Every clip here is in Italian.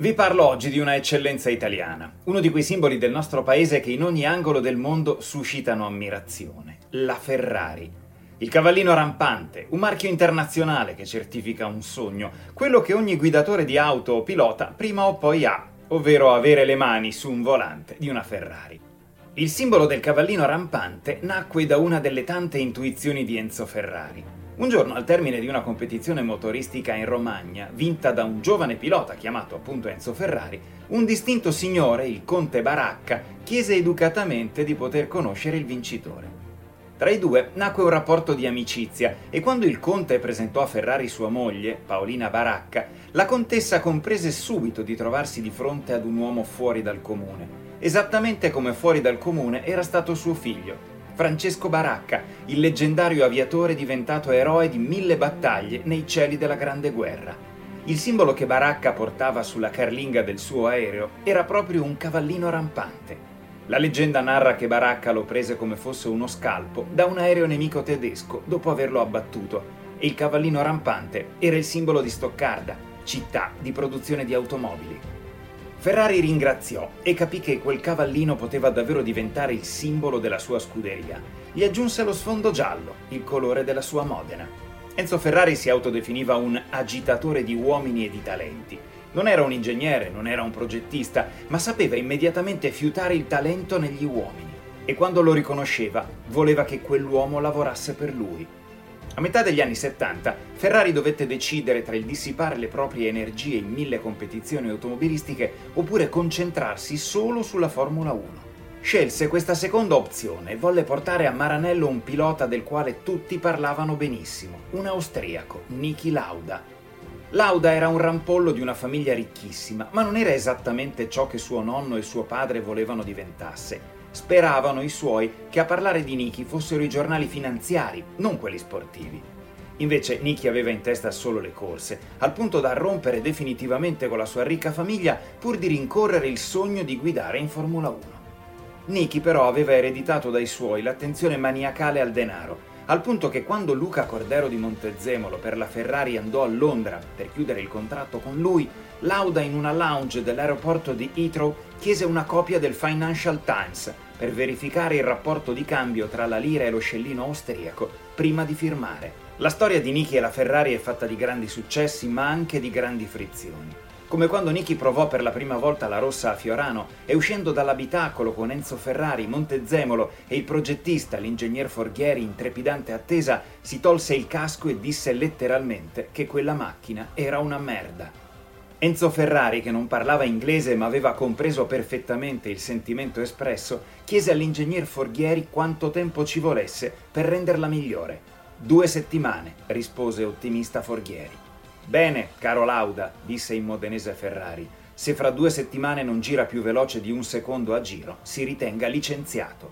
Vi parlo oggi di una eccellenza italiana, uno di quei simboli del nostro paese che in ogni angolo del mondo suscitano ammirazione, la Ferrari. Il cavallino rampante, un marchio internazionale che certifica un sogno, quello che ogni guidatore di auto o pilota prima o poi ha, ovvero avere le mani su un volante di una Ferrari. Il simbolo del cavallino rampante nacque da una delle tante intuizioni di Enzo Ferrari. Un giorno, al termine di una competizione motoristica in Romagna, vinta da un giovane pilota chiamato appunto Enzo Ferrari, un distinto signore, il conte Baracca, chiese educatamente di poter conoscere il vincitore. Tra i due nacque un rapporto di amicizia e quando il conte presentò a Ferrari sua moglie, Paolina Baracca, la contessa comprese subito di trovarsi di fronte ad un uomo fuori dal comune, esattamente come fuori dal comune era stato suo figlio, Francesco Baracca, il leggendario aviatore diventato eroe di mille battaglie nei cieli della Grande Guerra. Il simbolo che Baracca portava sulla carlinga del suo aereo era proprio un cavallino rampante. La leggenda narra che Baracca lo prese come fosse uno scalpo da un aereo nemico tedesco dopo averlo abbattuto e il cavallino rampante era il simbolo di Stoccarda, città di produzione di automobili. Ferrari ringraziò e capì che quel cavallino poteva davvero diventare il simbolo della sua scuderia. Gli aggiunse lo sfondo giallo, il colore della sua Modena. Enzo Ferrari si autodefiniva un agitatore di uomini e di talenti. Non era un ingegnere, non era un progettista, ma sapeva immediatamente fiutare il talento negli uomini. E quando lo riconosceva, voleva che quell'uomo lavorasse per lui. A metà degli anni 70 Ferrari dovette decidere tra il dissipare le proprie energie in mille competizioni automobilistiche oppure concentrarsi solo sulla Formula 1. Scelse questa seconda opzione e volle portare a Maranello un pilota del quale tutti parlavano benissimo, un austriaco, Niki Lauda. Lauda era un rampollo di una famiglia ricchissima, ma non era esattamente ciò che suo nonno e suo padre volevano diventasse. Speravano i suoi che a parlare di Niki fossero i giornali finanziari, non quelli sportivi. Invece Niki aveva in testa solo le corse, al punto da rompere definitivamente con la sua ricca famiglia pur di rincorrere il sogno di guidare in Formula 1. Niki però aveva ereditato dai suoi l'attenzione maniacale al denaro, al punto che quando Luca Cordero di Montezemolo per la Ferrari andò a Londra per chiudere il contratto con lui, Lauda in una lounge dell'aeroporto di Heathrow chiese una copia del Financial Times per verificare il rapporto di cambio tra la lira e lo scellino austriaco prima di firmare. La storia di Niki e la Ferrari è fatta di grandi successi ma anche di grandi frizioni come quando Niki provò per la prima volta la rossa a Fiorano e uscendo dall'abitacolo con Enzo Ferrari, Montezemolo e il progettista, l'ingegner Forghieri in trepidante attesa, si tolse il casco e disse letteralmente che quella macchina era una merda. Enzo Ferrari, che non parlava inglese ma aveva compreso perfettamente il sentimento espresso, chiese all'ingegner Forghieri quanto tempo ci volesse per renderla migliore. Due settimane, rispose ottimista Forghieri. Bene, caro Lauda, disse in modenese Ferrari, se fra due settimane non gira più veloce di un secondo a giro, si ritenga licenziato.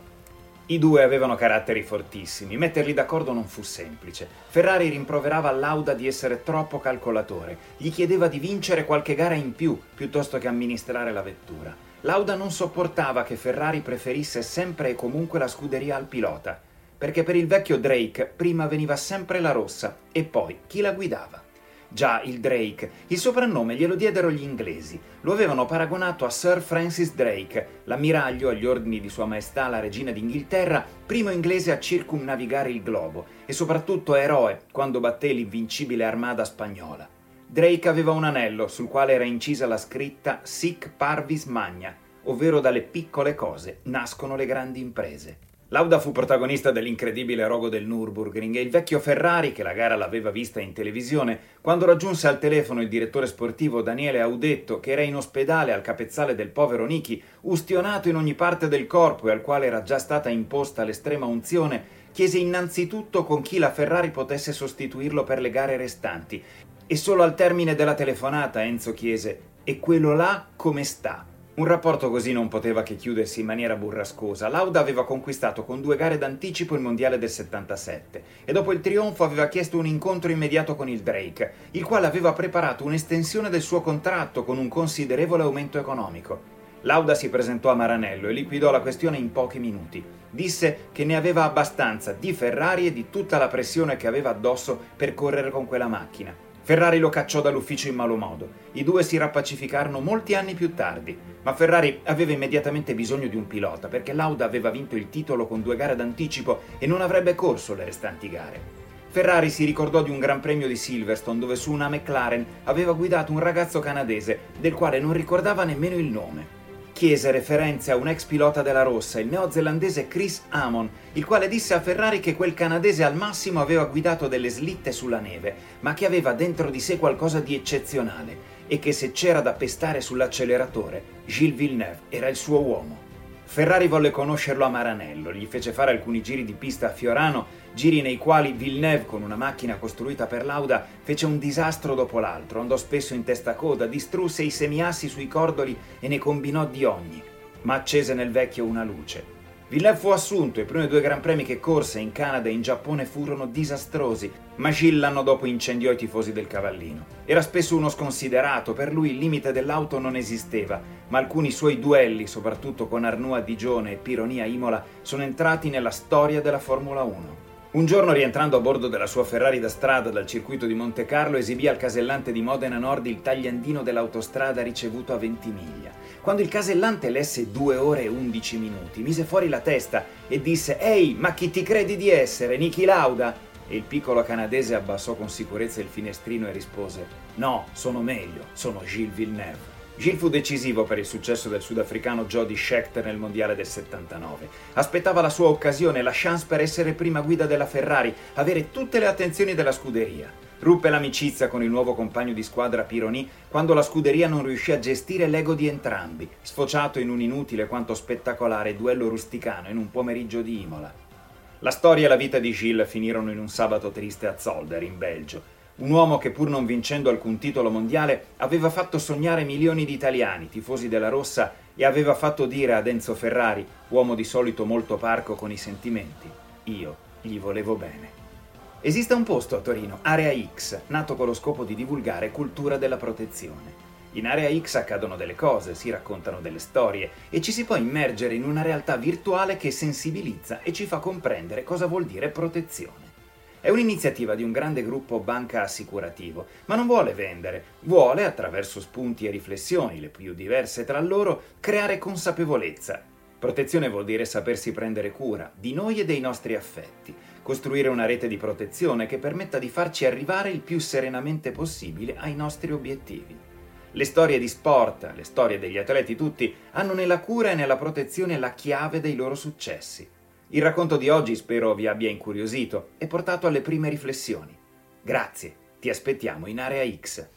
I due avevano caratteri fortissimi, metterli d'accordo non fu semplice. Ferrari rimproverava Lauda di essere troppo calcolatore, gli chiedeva di vincere qualche gara in più piuttosto che amministrare la vettura. Lauda non sopportava che Ferrari preferisse sempre e comunque la scuderia al pilota, perché per il vecchio Drake prima veniva sempre la rossa e poi chi la guidava. Già, il Drake. Il soprannome glielo diedero gli inglesi. Lo avevano paragonato a Sir Francis Drake, l'ammiraglio agli ordini di Sua Maestà la Regina d'Inghilterra, primo inglese a circumnavigare il globo e soprattutto eroe quando batté l'invincibile armada spagnola. Drake aveva un anello sul quale era incisa la scritta Sic Parvis Magna, ovvero dalle piccole cose nascono le grandi imprese. Lauda fu protagonista dell'incredibile rogo del Nürburgring e il vecchio Ferrari, che la gara l'aveva vista in televisione, quando raggiunse al telefono il direttore sportivo Daniele Audetto, che era in ospedale al capezzale del povero Niki, ustionato in ogni parte del corpo e al quale era già stata imposta l'estrema unzione, chiese innanzitutto con chi la Ferrari potesse sostituirlo per le gare restanti. E solo al termine della telefonata Enzo chiese: E quello là come sta? Un rapporto così non poteva che chiudersi in maniera burrascosa. Lauda aveva conquistato con due gare d'anticipo il mondiale del 77 e dopo il trionfo aveva chiesto un incontro immediato con il Drake, il quale aveva preparato un'estensione del suo contratto con un considerevole aumento economico. Lauda si presentò a Maranello e liquidò la questione in pochi minuti. Disse che ne aveva abbastanza di Ferrari e di tutta la pressione che aveva addosso per correre con quella macchina. Ferrari lo cacciò dall'ufficio in malo modo. I due si rappacificarono molti anni più tardi, ma Ferrari aveva immediatamente bisogno di un pilota perché Lauda aveva vinto il titolo con due gare d'anticipo e non avrebbe corso le restanti gare. Ferrari si ricordò di un Gran Premio di Silverstone dove su una McLaren aveva guidato un ragazzo canadese del quale non ricordava nemmeno il nome chiese referenze a un ex pilota della Rossa, il neozelandese Chris Amon, il quale disse a Ferrari che quel canadese al massimo aveva guidato delle slitte sulla neve, ma che aveva dentro di sé qualcosa di eccezionale e che se c'era da pestare sull'acceleratore, Gilles Villeneuve era il suo uomo. Ferrari volle conoscerlo a Maranello, gli fece fare alcuni giri di pista a Fiorano, giri nei quali Villeneuve, con una macchina costruita per Lauda, fece un disastro dopo l'altro, andò spesso in testa coda, distrusse i semiassi sui cordoli e ne combinò di ogni, ma accese nel vecchio una luce. Villeneuve fu assunto e i primi due Gran Premi che corse in Canada e in Giappone furono disastrosi, ma Gilles l'anno dopo incendiò i tifosi del Cavallino. Era spesso uno sconsiderato, per lui il limite dell'auto non esisteva, ma alcuni suoi duelli, soprattutto con Arnoux a Digione e Pironi a Imola, sono entrati nella storia della Formula 1. Un giorno rientrando a bordo della sua Ferrari da strada dal circuito di Monte Carlo esibì al casellante di Modena Nord il tagliandino dell'autostrada ricevuto a Ventimiglia. Quando il casellante lesse 2 ore e 11 minuti, mise fuori la testa e disse «Ehi, ma chi ti credi di essere, Niki Lauda?» E il piccolo canadese abbassò con sicurezza il finestrino e rispose «No, sono meglio, sono Gilles Villeneuve». Gilles fu decisivo per il successo del sudafricano Jody Scheckter nel mondiale del 79. Aspettava la sua occasione, la chance per essere prima guida della Ferrari, avere tutte le attenzioni della scuderia. Ruppe l'amicizia con il nuovo compagno di squadra Pironi quando la scuderia non riuscì a gestire l'ego di entrambi, sfociato in un inutile quanto spettacolare duello rusticano in un pomeriggio di Imola. La storia e la vita di Gilles finirono in un sabato triste a Zolder, in Belgio, un uomo che pur non vincendo alcun titolo mondiale aveva fatto sognare milioni di italiani, tifosi della Rossa, e aveva fatto dire ad Enzo Ferrari, uomo di solito molto parco con i sentimenti, io gli volevo bene. Esiste un posto a Torino, Area X, nato con lo scopo di divulgare cultura della protezione. In Area X accadono delle cose, si raccontano delle storie e ci si può immergere in una realtà virtuale che sensibilizza e ci fa comprendere cosa vuol dire protezione. È un'iniziativa di un grande gruppo banca assicurativo, ma non vuole vendere, vuole, attraverso spunti e riflessioni, le più diverse tra loro, creare consapevolezza. Protezione vuol dire sapersi prendere cura di noi e dei nostri affetti, costruire una rete di protezione che permetta di farci arrivare il più serenamente possibile ai nostri obiettivi. Le storie di sport, le storie degli atleti tutti, hanno nella cura e nella protezione la chiave dei loro successi. Il racconto di oggi spero vi abbia incuriosito e portato alle prime riflessioni. Grazie, ti aspettiamo in Area X.